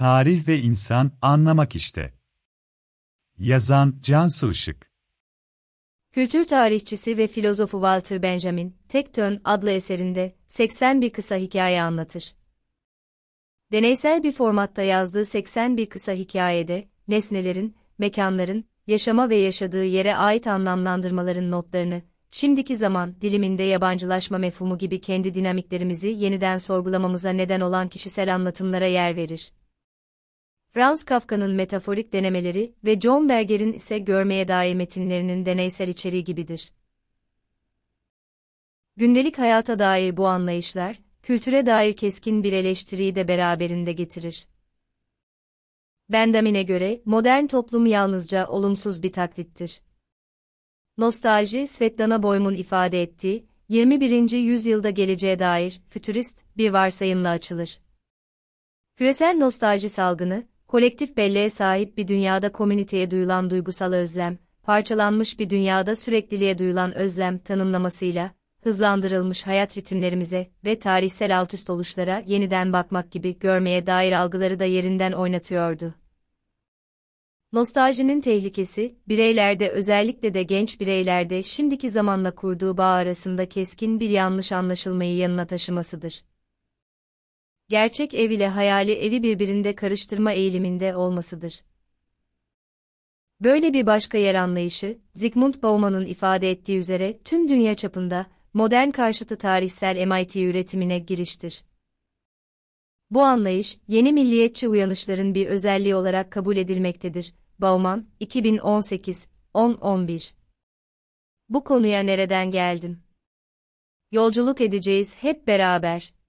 Tarih ve insan anlamak işte. Yazan Cansu Işık. Kültür tarihçisi ve filozofu Walter Benjamin, Tek Tön adlı eserinde 81 kısa hikaye anlatır. Deneysel bir formatta yazdığı 81 kısa hikayede, nesnelerin, mekanların, yaşama ve yaşadığı yere ait anlamlandırmaların notlarını, şimdiki zaman diliminde yabancılaşma mefhumu gibi kendi dinamiklerimizi yeniden sorgulamamıza neden olan kişisel anlatımlara yer verir. Franz Kafka'nın metaforik denemeleri ve John Berger'in ise görmeye dair metinlerinin deneysel içeriği gibidir. Gündelik hayata dair bu anlayışlar, kültüre dair keskin bir eleştiriyi de beraberinde getirir. Benjamin'e göre, modern toplum yalnızca olumsuz bir taklittir. Nostalji, Svetlana Boym'un ifade ettiği, 21. yüzyılda geleceğe dair, fütürist, bir varsayımla açılır. Küresel nostalji salgını, kolektif belleğe sahip bir dünyada komüniteye duyulan duygusal özlem, parçalanmış bir dünyada sürekliliğe duyulan özlem tanımlamasıyla, hızlandırılmış hayat ritimlerimize ve tarihsel altüst oluşlara yeniden bakmak gibi görmeye dair algıları da yerinden oynatıyordu. Nostaljinin tehlikesi, bireylerde özellikle de genç bireylerde şimdiki zamanla kurduğu bağ arasında keskin bir yanlış anlaşılmayı yanına taşımasıdır. Gerçek ev ile hayali evi birbirinde karıştırma eğiliminde olmasıdır. Böyle bir başka yer anlayışı, Zygmunt Bauman'ın ifade ettiği üzere tüm dünya çapında modern karşıtı tarihsel MIT üretimine giriştir. Bu anlayış, yeni milliyetçi uyanışların bir özelliği olarak kabul edilmektedir. Bauman, 2018, 10-11 Bu konuya nereden geldim? Yolculuk edeceğiz hep beraber.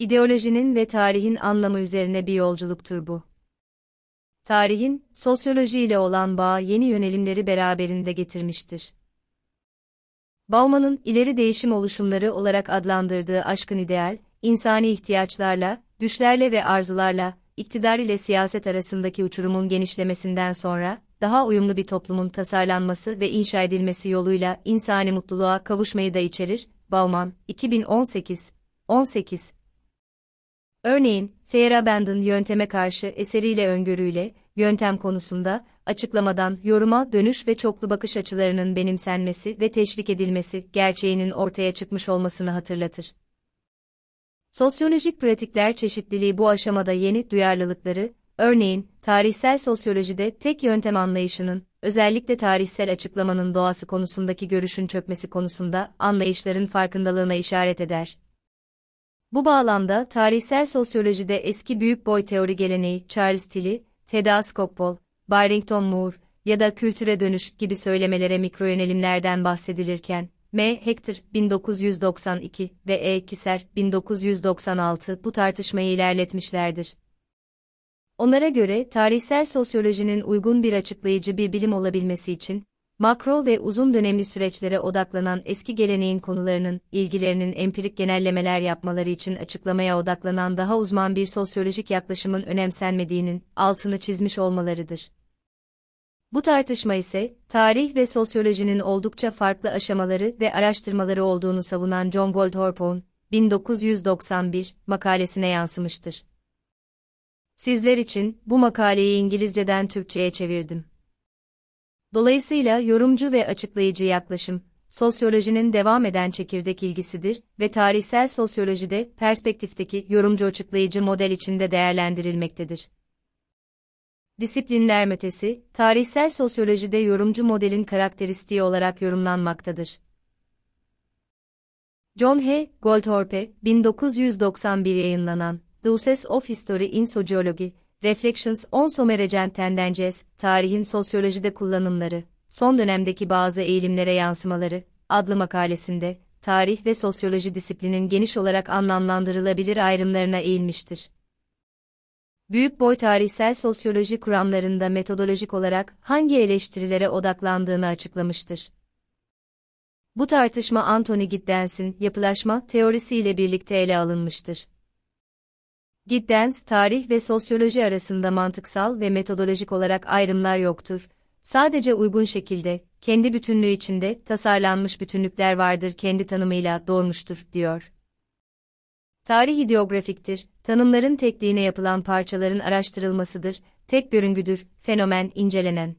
İdeolojinin ve tarihin anlamı üzerine bir yolculuktur bu. Tarihin, sosyoloji ile olan bağı yeni yönelimleri beraberinde getirmiştir. Bauman'ın ileri değişim oluşumları olarak adlandırdığı aşkın ideal, insani ihtiyaçlarla, düşlerle ve arzularla, iktidar ile siyaset arasındaki uçurumun genişlemesinden sonra, daha uyumlu bir toplumun tasarlanması ve inşa edilmesi yoluyla insani mutluluğa kavuşmayı da içerir. Bauman, 2018, 18 Örneğin, Feyerabend'in yönteme karşı eseriyle öngörüyle, yöntem konusunda, açıklamadan yoruma dönüş ve çoklu bakış açılarının benimsenmesi ve teşvik edilmesi gerçeğinin ortaya çıkmış olmasını hatırlatır. Sosyolojik pratikler çeşitliliği bu aşamada yeni duyarlılıkları, örneğin, tarihsel sosyolojide tek yöntem anlayışının, özellikle tarihsel açıklamanın doğası konusundaki görüşün çökmesi konusunda anlayışların farkındalığına işaret eder. Bu bağlamda tarihsel sosyolojide eski büyük boy teori geleneği Charles Tilly, Theda Skocpol, Barrington Moore ya da kültüre dönüş gibi söylemelere mikro yönelimlerden bahsedilirken, M. Hector 1992 ve E. Kiser 1996 bu tartışmayı ilerletmişlerdir. Onlara göre tarihsel sosyolojinin uygun bir açıklayıcı bir bilim olabilmesi için, makro ve uzun dönemli süreçlere odaklanan eski geleneğin konularının, ilgilerinin empirik genellemeler yapmaları için açıklamaya odaklanan daha uzman bir sosyolojik yaklaşımın önemsenmediğinin altını çizmiş olmalarıdır. Bu tartışma ise, tarih ve sosyolojinin oldukça farklı aşamaları ve araştırmaları olduğunu savunan John Goldthorpe'un 1991 makalesine yansımıştır. Sizler için bu makaleyi İngilizceden Türkçe'ye çevirdim. Dolayısıyla yorumcu ve açıklayıcı yaklaşım, sosyolojinin devam eden çekirdek ilgisidir ve tarihsel sosyolojide perspektifteki yorumcu açıklayıcı model içinde değerlendirilmektedir. Disiplinler metesi, tarihsel sosyolojide yorumcu modelin karakteristiği olarak yorumlanmaktadır. John H. Goldthorpe, 1991 yayınlanan The Uses of History in Sociology, Reflections on Someragent Tendencies, Tarihin Sosyolojide Kullanımları, Son Dönemdeki Bazı Eğilimlere Yansımaları, adlı makalesinde, tarih ve sosyoloji disiplinin geniş olarak anlamlandırılabilir ayrımlarına eğilmiştir. Büyük boy tarihsel sosyoloji kuramlarında metodolojik olarak hangi eleştirilere odaklandığını açıklamıştır. Bu tartışma Anthony Giddens'in yapılaşma teorisiyle birlikte ele alınmıştır. Giddens, tarih ve sosyoloji arasında mantıksal ve metodolojik olarak ayrımlar yoktur. Sadece uygun şekilde, kendi bütünlüğü içinde tasarlanmış bütünlükler vardır kendi tanımıyla doğmuştur, diyor. Tarih ideografiktir, tanımların tekliğine yapılan parçaların araştırılmasıdır, tek görüngüdür, fenomen incelenen.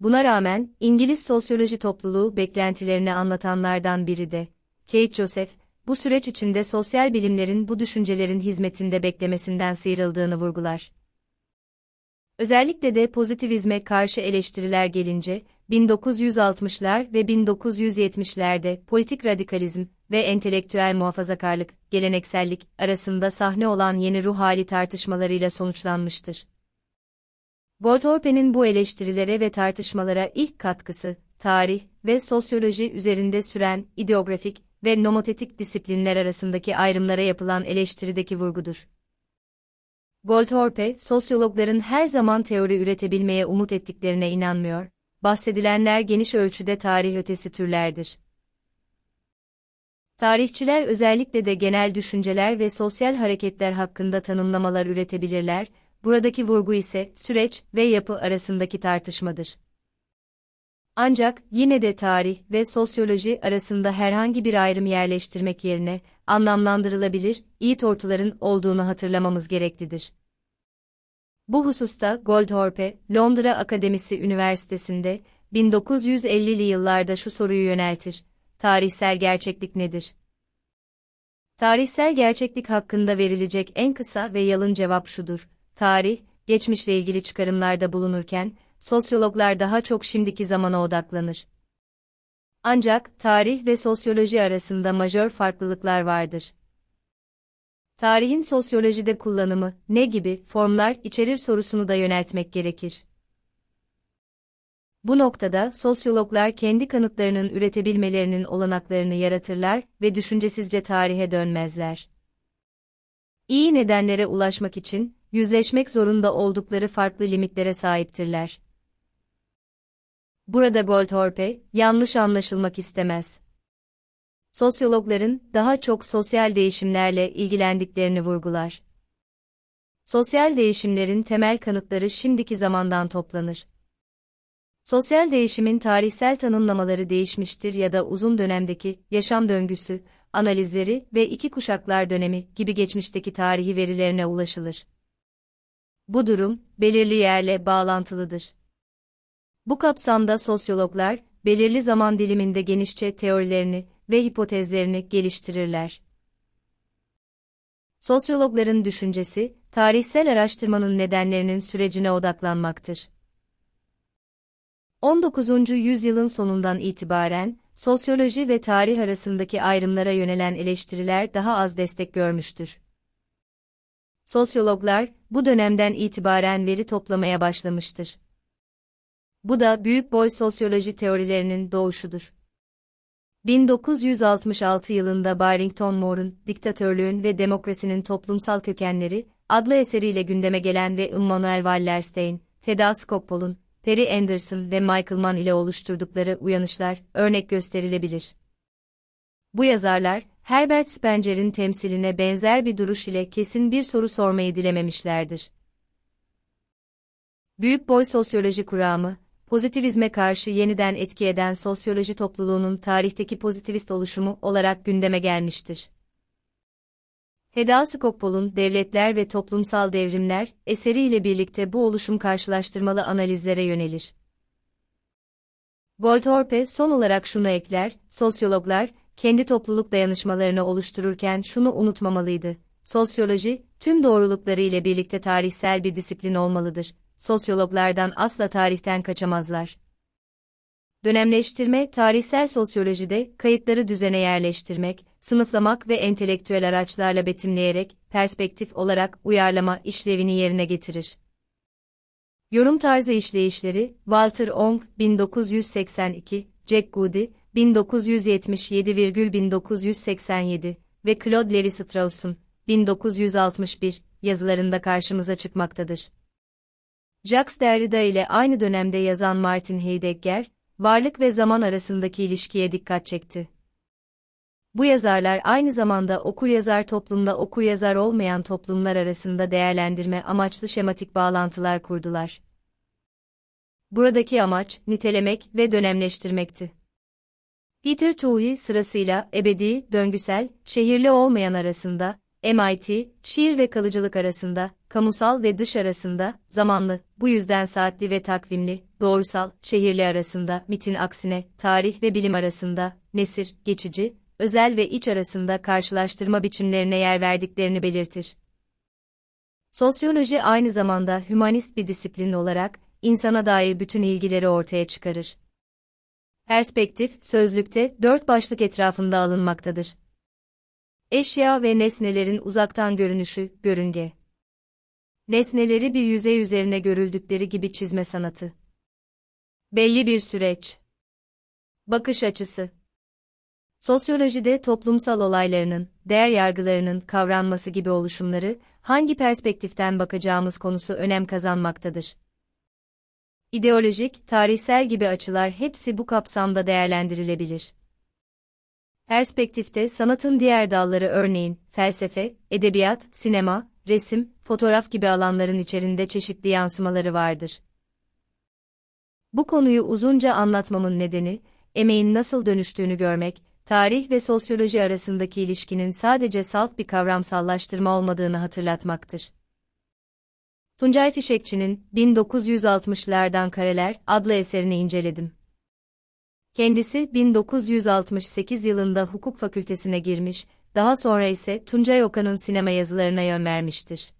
Buna rağmen, İngiliz sosyoloji topluluğu beklentilerini anlatanlardan biri de, Kate Joseph, bu süreç içinde sosyal bilimlerin bu düşüncelerin hizmetinde beklemesinden sıyrıldığını vurgular. Özellikle de pozitivizme karşı eleştiriler gelince, 1960'lar ve 1970'lerde politik radikalizm ve entelektüel muhafazakarlık, geleneksellik arasında sahne olan yeni ruh hali tartışmalarıyla sonuçlanmıştır. Goldthorpe'nin bu eleştirilere ve tartışmalara ilk katkısı, tarih ve sosyoloji üzerinde süren ideografik ve nomotetik disiplinler arasındaki ayrımlara yapılan eleştirideki vurgudur. Goldthorpe, sosyologların her zaman teori üretebilmeye umut ettiklerine inanmıyor, bahsedilenler geniş ölçüde tarih ötesi türlerdir. Tarihçiler özellikle de genel düşünceler ve sosyal hareketler hakkında tanımlamalar üretebilirler, buradaki vurgu ise süreç ve yapı arasındaki tartışmadır. Ancak yine de tarih ve sosyoloji arasında herhangi bir ayrım yerleştirmek yerine anlamlandırılabilir iyi tortuların olduğunu hatırlamamız gereklidir. Bu hususta Goldthorpe, Londra Akademisi Üniversitesi'nde 1950'li yıllarda şu soruyu yöneltir. Tarihsel gerçeklik nedir? Tarihsel gerçeklik hakkında verilecek en kısa ve yalın cevap şudur. Tarih, geçmişle ilgili çıkarımlarda bulunurken, sosyologlar daha çok şimdiki zamana odaklanır. Ancak tarih ve sosyoloji arasında majör farklılıklar vardır. Tarihin sosyolojide kullanımı ne gibi formlar içerir sorusunu da yöneltmek gerekir. Bu noktada sosyologlar kendi kanıtlarının üretebilmelerinin olanaklarını yaratırlar ve düşüncesizce tarihe dönmezler. İyi nedenlere ulaşmak için yüzleşmek zorunda oldukları farklı limitlere sahiptirler. Burada Goldthorpe, yanlış anlaşılmak istemez. Sosyologların daha çok sosyal değişimlerle ilgilendiklerini vurgular. Sosyal değişimlerin temel kanıtları şimdiki zamandan toplanır. Sosyal değişimin tarihsel tanımlamaları değişmiştir ya da uzun dönemdeki yaşam döngüsü, analizleri ve iki kuşaklar dönemi gibi geçmişteki tarihi verilerine ulaşılır. Bu durum belirli yerle bağlantılıdır. Bu kapsamda sosyologlar belirli zaman diliminde genişçe teorilerini ve hipotezlerini geliştirirler. Sosyologların düşüncesi, tarihsel araştırmanın nedenlerinin sürecine odaklanmaktır. 19. yüzyılın sonundan itibaren, sosyoloji ve tarih arasındaki ayrımlara yönelen eleştiriler daha az destek görmüştür. Sosyologlar, bu dönemden itibaren veri toplamaya başlamıştır. Bu da büyük boy sosyoloji teorilerinin doğuşudur. 1966 yılında Barrington Moore'un Diktatörlüğün ve Demokrasinin Toplumsal Kökenleri adlı eseriyle gündeme gelen ve Immanuel Wallerstein, Teda Skopol'un, Perry Anderson ve Michael Mann ile oluşturdukları uyanışlar örnek gösterilebilir. Bu yazarlar, Herbert Spencer'in temsiline benzer bir duruş ile kesin bir soru sormayı dilememişlerdir. Büyük boy sosyoloji kuramı, pozitivizme karşı yeniden etki eden sosyoloji topluluğunun tarihteki pozitivist oluşumu olarak gündeme gelmiştir. Heda Skopol'un Devletler ve Toplumsal Devrimler eseriyle birlikte bu oluşum karşılaştırmalı analizlere yönelir. Goldthorpe son olarak şunu ekler, sosyologlar, kendi topluluk dayanışmalarını oluştururken şunu unutmamalıydı. Sosyoloji, tüm doğrulukları ile birlikte tarihsel bir disiplin olmalıdır sosyologlardan asla tarihten kaçamazlar. Dönemleştirme, tarihsel sosyolojide kayıtları düzene yerleştirmek, sınıflamak ve entelektüel araçlarla betimleyerek perspektif olarak uyarlama işlevini yerine getirir. Yorum tarzı işleyişleri, Walter Ong, 1982, Jack Goody, 1977,1987 ve Claude Levi-Strauss'un, 1961, yazılarında karşımıza çıkmaktadır. Jacques Derrida ile aynı dönemde yazan Martin Heidegger, varlık ve zaman arasındaki ilişkiye dikkat çekti. Bu yazarlar aynı zamanda okuryazar toplumla okuryazar olmayan toplumlar arasında değerlendirme amaçlı şematik bağlantılar kurdular. Buradaki amaç, nitelemek ve dönemleştirmekti. Peter Tuğhi sırasıyla ebedi, döngüsel, şehirli olmayan arasında, MIT, şiir ve kalıcılık arasında, kamusal ve dış arasında, zamanlı, bu yüzden saatli ve takvimli, doğrusal, şehirli arasında, mitin aksine, tarih ve bilim arasında, nesir, geçici, özel ve iç arasında karşılaştırma biçimlerine yer verdiklerini belirtir. Sosyoloji aynı zamanda hümanist bir disiplin olarak, insana dair bütün ilgileri ortaya çıkarır. Perspektif, sözlükte, dört başlık etrafında alınmaktadır. Eşya ve nesnelerin uzaktan görünüşü, görünge. Nesneleri bir yüzey üzerine görüldükleri gibi çizme sanatı. Belli bir süreç. Bakış açısı. Sosyolojide toplumsal olaylarının, değer yargılarının kavranması gibi oluşumları, hangi perspektiften bakacağımız konusu önem kazanmaktadır. İdeolojik, tarihsel gibi açılar hepsi bu kapsamda değerlendirilebilir. Perspektifte sanatın diğer dalları örneğin felsefe, edebiyat, sinema, resim, fotoğraf gibi alanların içerisinde çeşitli yansımaları vardır. Bu konuyu uzunca anlatmamın nedeni, emeğin nasıl dönüştüğünü görmek, tarih ve sosyoloji arasındaki ilişkinin sadece salt bir kavramsallaştırma olmadığını hatırlatmaktır. Tuncay Fişekçi'nin 1960'lardan Kareler adlı eserini inceledim. Kendisi 1968 yılında hukuk fakültesine girmiş, daha sonra ise Tuncay Okan'ın sinema yazılarına yön vermiştir.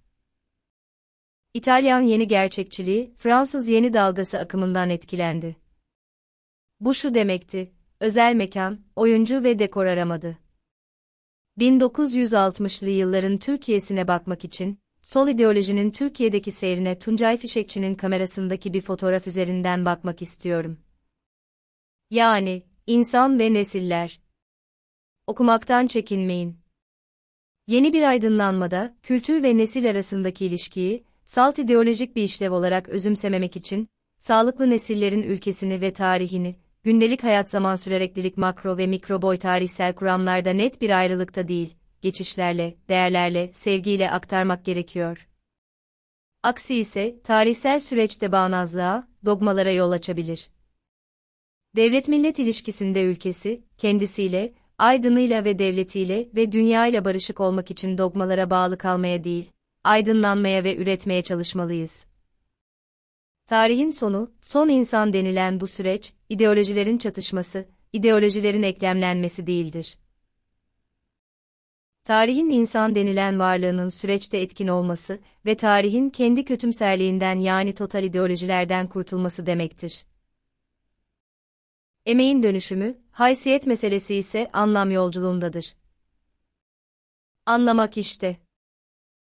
İtalyan yeni gerçekçiliği, Fransız yeni dalgası akımından etkilendi. Bu şu demekti, özel mekan, oyuncu ve dekor aramadı. 1960'lı yılların Türkiye'sine bakmak için, sol ideolojinin Türkiye'deki seyrine Tuncay Fişekçi'nin kamerasındaki bir fotoğraf üzerinden bakmak istiyorum. Yani, insan ve nesiller. Okumaktan çekinmeyin. Yeni bir aydınlanmada, kültür ve nesil arasındaki ilişkiyi, salt ideolojik bir işlev olarak özümsememek için, sağlıklı nesillerin ülkesini ve tarihini, gündelik hayat zaman sürereklilik makro ve mikro boy tarihsel kuramlarda net bir ayrılıkta değil, geçişlerle, değerlerle, sevgiyle aktarmak gerekiyor. Aksi ise, tarihsel süreçte bağnazlığa, dogmalara yol açabilir. Devlet-millet ilişkisinde ülkesi, kendisiyle, aydınıyla ve devletiyle ve dünyayla barışık olmak için dogmalara bağlı kalmaya değil, aydınlanmaya ve üretmeye çalışmalıyız. Tarihin sonu, son insan denilen bu süreç, ideolojilerin çatışması, ideolojilerin eklemlenmesi değildir. Tarihin insan denilen varlığının süreçte etkin olması ve tarihin kendi kötümserliğinden yani total ideolojilerden kurtulması demektir. Emeğin dönüşümü, haysiyet meselesi ise anlam yolculuğundadır. Anlamak işte.